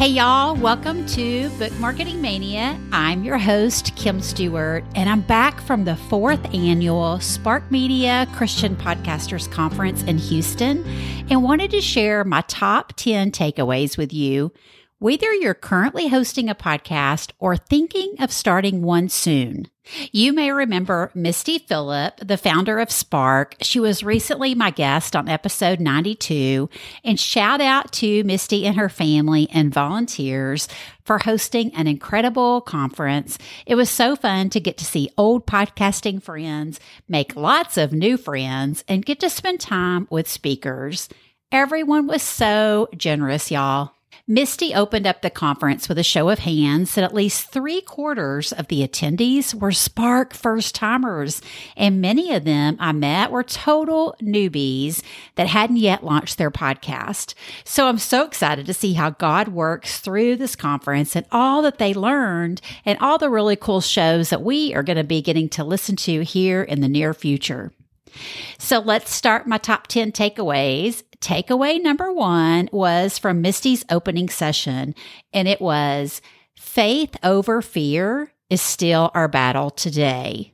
Hey, y'all, welcome to Book Marketing Mania. I'm your host, Kim Stewart, and I'm back from the fourth annual Spark Media Christian Podcasters Conference in Houston and wanted to share my top 10 takeaways with you. Whether you're currently hosting a podcast or thinking of starting one soon, you may remember Misty Phillip, the founder of Spark. She was recently my guest on episode 92. And shout out to Misty and her family and volunteers for hosting an incredible conference. It was so fun to get to see old podcasting friends, make lots of new friends, and get to spend time with speakers. Everyone was so generous, y'all. Misty opened up the conference with a show of hands that at least three quarters of the attendees were Spark first timers, and many of them I met were total newbies that hadn't yet launched their podcast. So I'm so excited to see how God works through this conference and all that they learned and all the really cool shows that we are going to be getting to listen to here in the near future. So let's start my top 10 takeaways takeaway number one was from Misty's opening session, and it was faith over fear is still our battle today.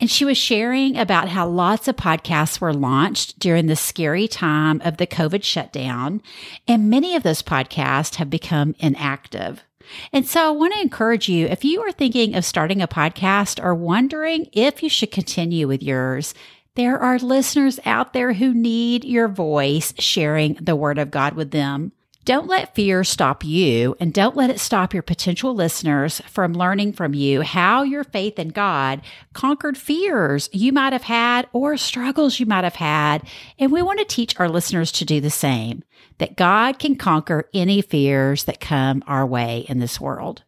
And she was sharing about how lots of podcasts were launched during the scary time of the COVID shutdown, and many of those podcasts have become inactive. And so I want to encourage you if you are thinking of starting a podcast or wondering if you should continue with yours, there are listeners out there who need your voice sharing the word of God with them. Don't let fear stop you and don't let it stop your potential listeners from learning from you how your faith in God conquered fears you might have had or struggles you might have had. And we want to teach our listeners to do the same, that God can conquer any fears that come our way in this world.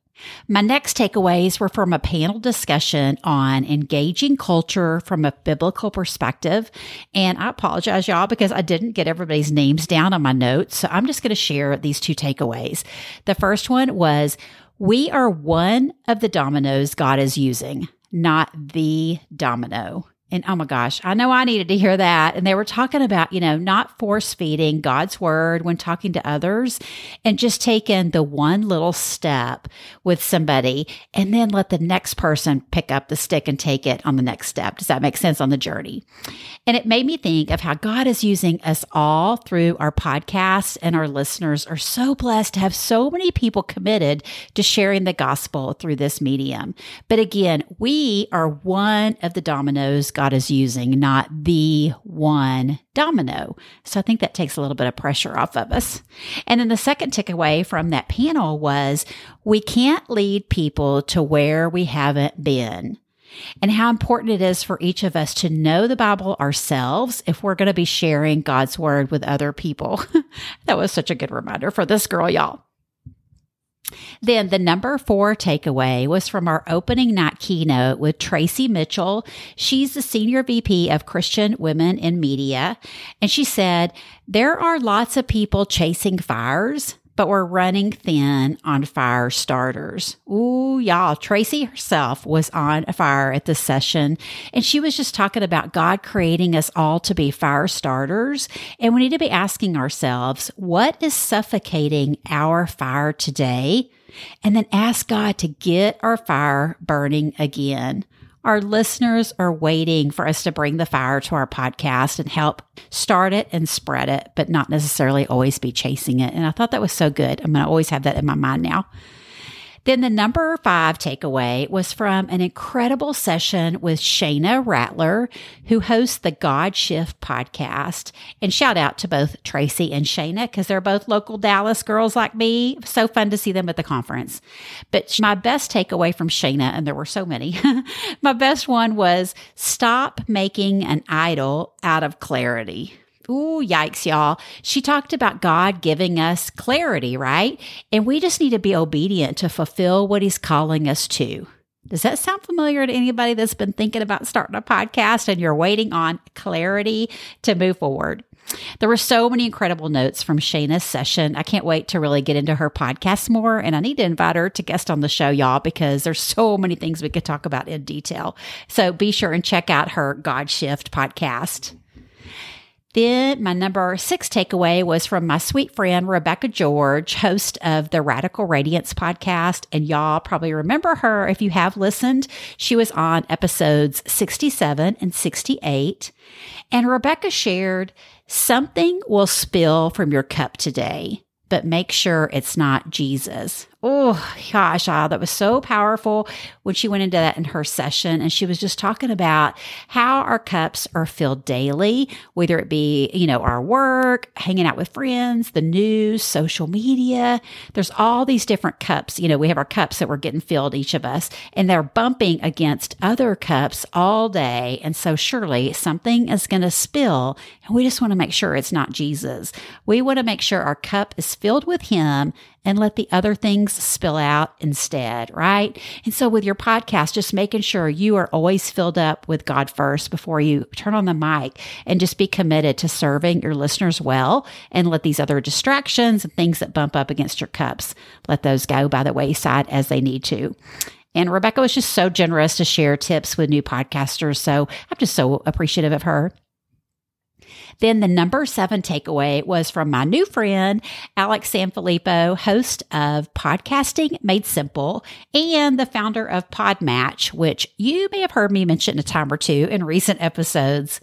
My next takeaways were from a panel discussion on engaging culture from a biblical perspective. And I apologize, y'all, because I didn't get everybody's names down on my notes. So I'm just going to share these two takeaways. The first one was we are one of the dominoes God is using, not the domino. And oh my gosh, I know I needed to hear that. And they were talking about, you know, not force feeding God's word when talking to others and just taking the one little step with somebody and then let the next person pick up the stick and take it on the next step. Does that make sense on the journey? And it made me think of how God is using us all through our podcast and our listeners are so blessed to have so many people committed to sharing the gospel through this medium. But again, we are one of the dominoes God is using, not the one domino. So I think that takes a little bit of pressure off of us. And then the second takeaway from that panel was we can't lead people to where we haven't been and how important it is for each of us to know the Bible ourselves if we're going to be sharing God's word with other people. that was such a good reminder for this girl, y'all. Then the number four takeaway was from our opening night keynote with Tracey Mitchell. She's the senior VP of Christian Women in Media. And she said, there are lots of people chasing fires, but we're running thin on fire starters. Ooh, y'all. Tracey herself was on a fire at this session, and she was just talking about God creating us all to be fire starters. And we need to be asking ourselves, what is suffocating our fire today? And then ask God to get our fire burning again. Our listeners are waiting for us to bring the fire to our podcast and help start it and spread it, but not necessarily always be chasing it. And I thought that was so good. I'm going to always have that in my mind now. Then the number five takeaway was from an incredible session with Shayna Rattler, who hosts the God Shift podcast. And shout out to both Tracey and Shayna because they're both local Dallas girls like me. So fun to see them at the conference. But my best takeaway from Shayna, and there were so many, my best one was stop making an idol out of clarity. Ooh, yikes, y'all. She talked about God giving us clarity, right? And we just need to be obedient to fulfill what He's calling us to. Does that sound familiar to anybody that's been thinking about starting a podcast and you're waiting on clarity to move forward? There were so many incredible notes from Shayna's session. I can't wait to really get into her podcast more. And I need to invite her to guest on the show, y'all, because there's so many things we could talk about in detail. So be sure and check out her God Shift podcast. Then my number six takeaway was from my sweet friend, Rebecca George, host of the Radical Radiance podcast. And y'all probably remember her if you have listened. She was on episodes 67 and 68. And Rebecca shared something will spill from your cup today, but make sure it's not Jesus. Oh gosh, oh, that was so powerful when she went into that in her session. And she was just talking about how our cups are filled daily, whether it be, you know, our work, hanging out with friends, the news, social media. There's all these different cups. You know, we have our cups that we're getting filled, each of us, and they're bumping against other cups all day. And so surely something is going to spill. And we just want to make sure it's not Jesus. We want to make sure our cup is filled with Him and let the other things spill out instead, right? And so with your podcast, just making sure you are always filled up with God first before you turn on the mic and just be committed to serving your listeners well and let these other distractions and things that bump up against your cups, let those go by the wayside as they need to. And Rebecca was just so generous to share tips with new podcasters. So I'm just so appreciative of her. Then the number seven takeaway was from my new friend, Alex Sanfilippo, host of Podcasting Made Simple and the founder of Podmatch, which you may have heard me mention a time or two in recent episodes.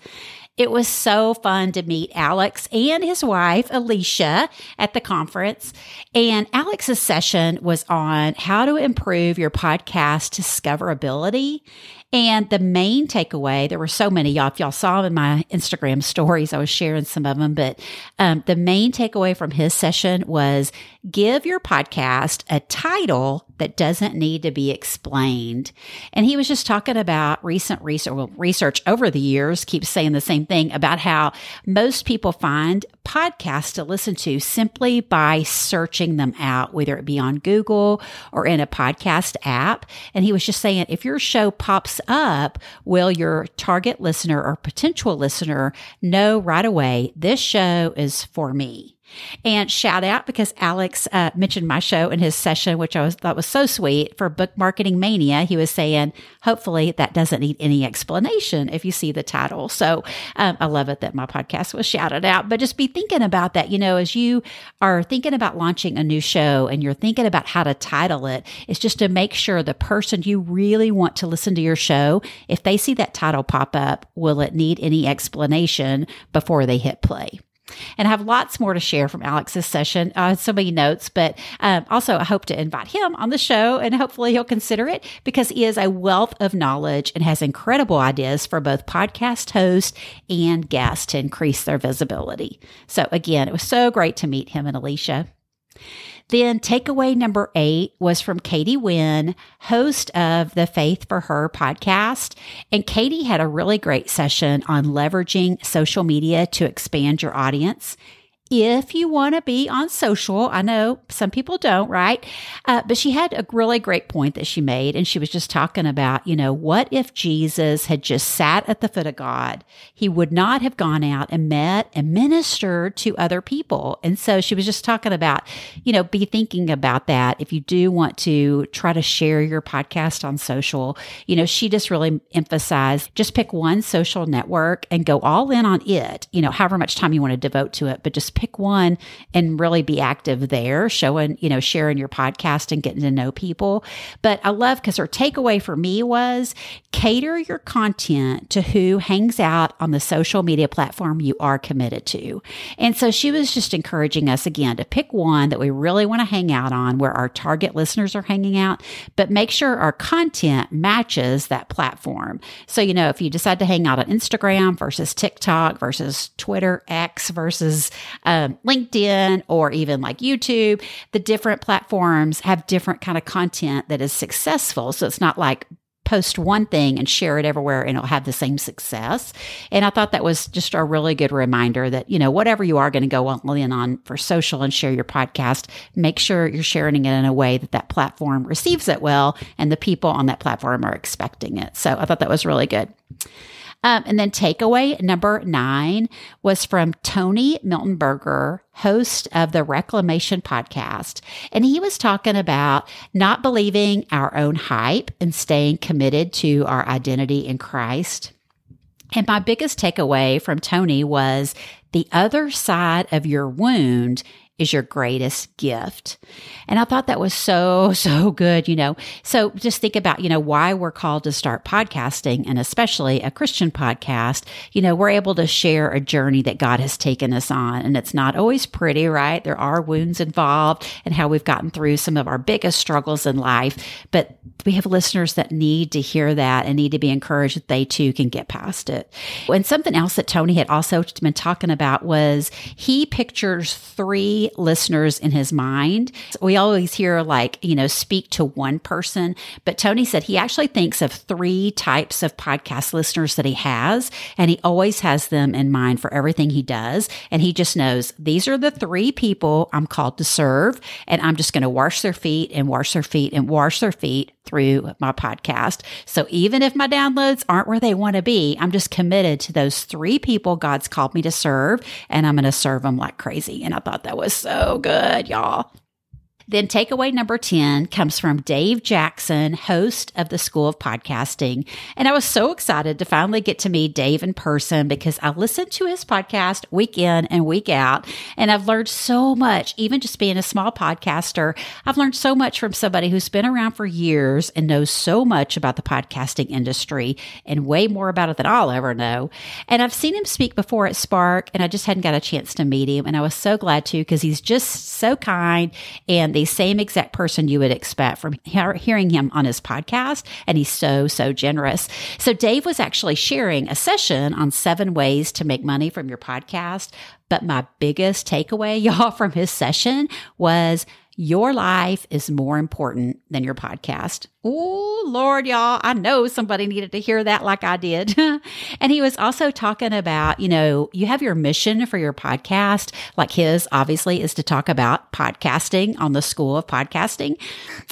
It was so fun to meet Alex and his wife, Alicia, at the conference. And Alex's session was on how to improve your podcast discoverability and the main takeaway, there were so many, y'all. If y'all saw them in my Instagram stories, I was sharing some of them. But um, the main takeaway from his session was give your podcast a title that doesn't need to be explained. And he was just talking about recent research, well, research over the years keeps saying the same thing about how most people find podcasts to listen to simply by searching them out, whether it be on Google or in a podcast app. And he was just saying, if your show pops up, will your target listener or potential listener know right away this show is for me? And shout out because Alex uh, mentioned my show in his session, which I was, thought was so sweet for Book Marketing Mania. He was saying, hopefully that doesn't need any explanation if you see the title. So um, I love it that my podcast was shouted out. But just be thinking about that, you know, as you are thinking about launching a new show and you're thinking about how to title it, it's just to make sure the person you really want to listen to your show, if they see that title pop up, will it need any explanation before they hit play? And I have lots more to share from Alex's session. Uh, so many notes, but um, also I hope to invite him on the show and hopefully he'll consider it because he is a wealth of knowledge and has incredible ideas for both podcast hosts and guests to increase their visibility. So again, it was so great to meet him and Alicia. Then takeaway number eight was from Katie Nguyen, host of the Faith for Her podcast. And Katie had a really great session on leveraging social media to expand your audience if you want to be on social. I know some people don't, right? Uh, but she had a really great point that she made. And she was just talking about, you know, what if Jesus had just sat at the foot of God? He would not have gone out and met and ministered to other people. And so she was just talking about, you know, be thinking about that. If you do want to try to share your podcast on social, you know, she just really emphasized just pick one social network and go all in on it, you know, however much time you want to devote to it, but just pick one and really be active there, showing, you know, sharing your podcast and getting to know people. But I love because her takeaway for me was cater your content to who hangs out on the social media platform you are committed to. And so she was just encouraging us again to pick one that we really want to hang out on where our target listeners are hanging out, but make sure our content matches that platform. So, you know, if you decide to hang out on Instagram versus TikTok versus Twitter, X versus um, LinkedIn or even like YouTube, the different platforms have different kind of content that is successful. So it's not like post one thing and share it everywhere and it'll have the same success. And I thought that was just a really good reminder that, you know, whatever you are going to go in on for social and share your podcast, make sure you're sharing it in a way that that platform receives it well and the people on that platform are expecting it. So I thought that was really good. Um, and then takeaway number nine was from Tony Miltenberger, host of the Reclamation podcast. And he was talking about not believing our own hype and staying committed to our identity in Christ. And my biggest takeaway from Tony was the other side of your wound is your greatest gift. And I thought that was so, so good, you know. So just think about, you know, why we're called to start podcasting and especially a Christian podcast. You know, we're able to share a journey that God has taken us on. And it's not always pretty, right? There are wounds involved and how we've gotten through some of our biggest struggles in life. But we have listeners that need to hear that and need to be encouraged that they too can get past it. And something else that Tony had also been talking about was he pictures three listeners in his mind. We always hear like, you know, speak to one person, but Tony said he actually thinks of three types of podcast listeners that he has, and he always has them in mind for everything he does. And he just knows these are the three people I'm called to serve, and I'm just going to wash their feet and wash their feet and wash their feet through my podcast. So even if my downloads aren't where they want to be, I'm just committed to those three people God's called me to serve, and I'm going to serve them like crazy. And I thought that was so good, y'all. Then takeaway number 10 comes from Dave Jackson, host of the School of Podcasting. And I was so excited to finally get to meet Dave in person because I listened to his podcast week in and week out. And I've learned so much, even just being a small podcaster. I've learned so much from somebody who's been around for years and knows so much about the podcasting industry and way more about it than I'll ever know. And I've seen him speak before at Spark and I just hadn't got a chance to meet him. And I was so glad to because he's just so kind and the same exact person you would expect from hearing him on his podcast. And he's so, so generous. So Dave was actually sharing a session on seven ways to make money from your podcast. But my biggest takeaway, y'all, from his session was your life is more important than your podcast. Oh, Lord, y'all, I know somebody needed to hear that like I did. and he was also talking about, you know, you have your mission for your podcast, like his obviously is to talk about podcasting on the School of Podcasting.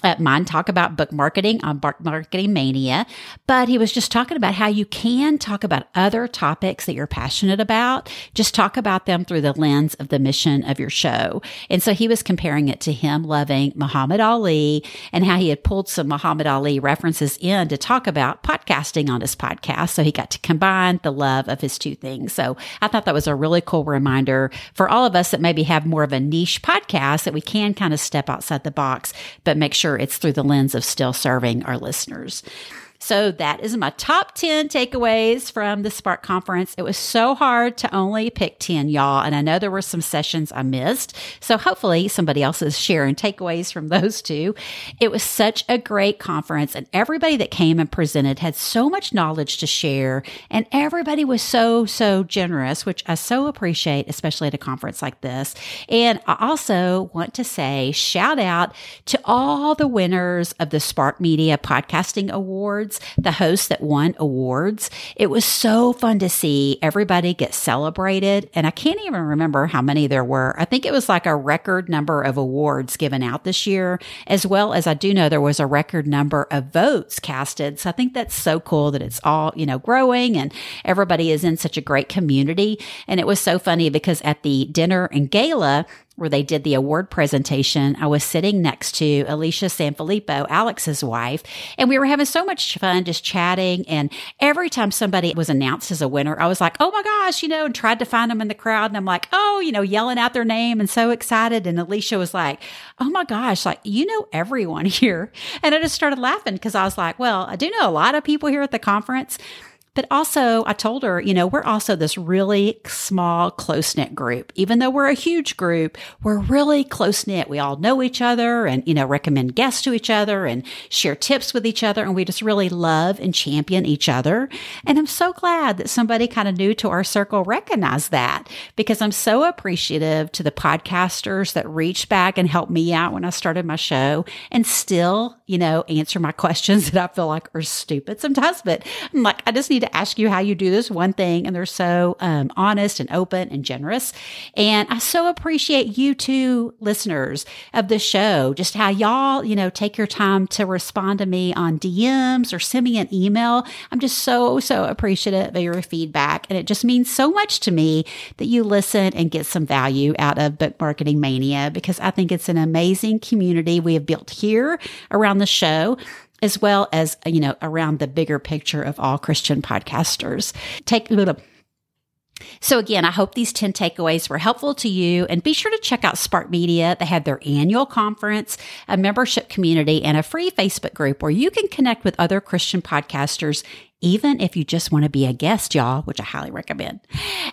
Uh, mine talk about book marketing on Book Marketing Mania. But he was just talking about how you can talk about other topics that you're passionate about. Just talk about them through the lens of the mission of your show. And so he was comparing it to him loving Muhammad Ali and how he had pulled some Muhammad Muhammad Ali references in to talk about podcasting on his podcast. So he got to combine the love of his two things. So I thought that was a really cool reminder for all of us that maybe have more of a niche podcast that we can kind of step outside the box, but make sure it's through the lens of still serving our listeners. So that is my top 10 takeaways from the Spark conference. It was so hard to only pick 10, y'all. And I know there were some sessions I missed. So hopefully somebody else is sharing takeaways from those two. It was such a great conference and everybody that came and presented had so much knowledge to share. And everybody was so, so generous, which I so appreciate, especially at a conference like this. And I also want to say shout out to all the winners of the Spark Media Podcasting Awards awards, the hosts that won awards. It was so fun to see everybody get celebrated. And I can't even remember how many there were. I think it was like a record number of awards given out this year, as well as I do know there was a record number of votes casted. So I think that's so cool that it's all, you know, growing and everybody is in such a great community. And it was so funny because at the dinner and gala, where they did the award presentation, I was sitting next to Alicia Sanfilippo, Alex's wife, and we were having so much fun just chatting. And every time somebody was announced as a winner, I was like, oh my gosh, you know, and tried to find them in the crowd. And I'm like, oh, you know, yelling out their name and so excited. And Alicia was like, oh my gosh, like, you know, everyone here. And I just started laughing because I was like, well, I do know a lot of people here at the conference. But also, I told her, you know, we're also this really small, close knit group. Even though we're a huge group, we're really close knit. We all know each other and, you know, recommend guests to each other and share tips with each other. And we just really love and champion each other. And I'm so glad that somebody kind of new to our circle recognized that because I'm so appreciative to the podcasters that reached back and helped me out when I started my show and still, you know, answer my questions that I feel like are stupid sometimes. But I'm like, I just need to ask you how you do this one thing. And they're so um, honest and open and generous. And I so appreciate you two listeners of the show, just how y'all, you know, take your time to respond to me on DMs or send me an email. I'm just so, so appreciative of your feedback. And it just means so much to me that you listen and get some value out of Book Marketing Mania because I think it's an amazing community we have built here around the show as well as, you know, around the bigger picture of all Christian podcasters. Take a little So, again, I hope these 10 takeaways were helpful to you. And be sure to check out Spark Media. They have their annual conference, a membership community, and a free Facebook group where you can connect with other Christian podcasters, even if you just want to be a guest, y'all, which I highly recommend.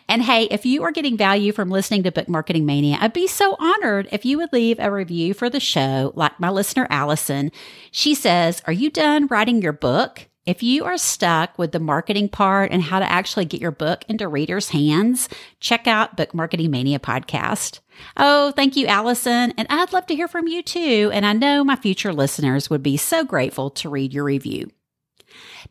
And hey, if you are getting value from listening to Book Marketing Mania, I'd be so honored if you would leave a review for the show, like my listener, Allison. She says, Are you done writing your book? If you are stuck with the marketing part and how to actually get your book into readers' hands, check out Book Marketing Mania podcast. Oh, thank you, Allison. And I'd love to hear from you too. And I know my future listeners would be so grateful to read your review.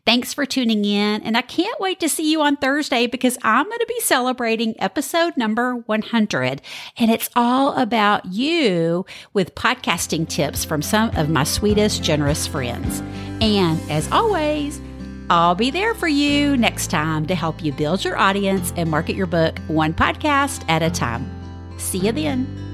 Thanks for tuning in, and I can't wait to see you on Thursday because I'm going to be celebrating episode number 100. And it's all about you with podcasting tips from some of my sweetest, generous friends. And as always, I'll be there for you next time to help you build your audience and market your book one podcast at a time. See you then.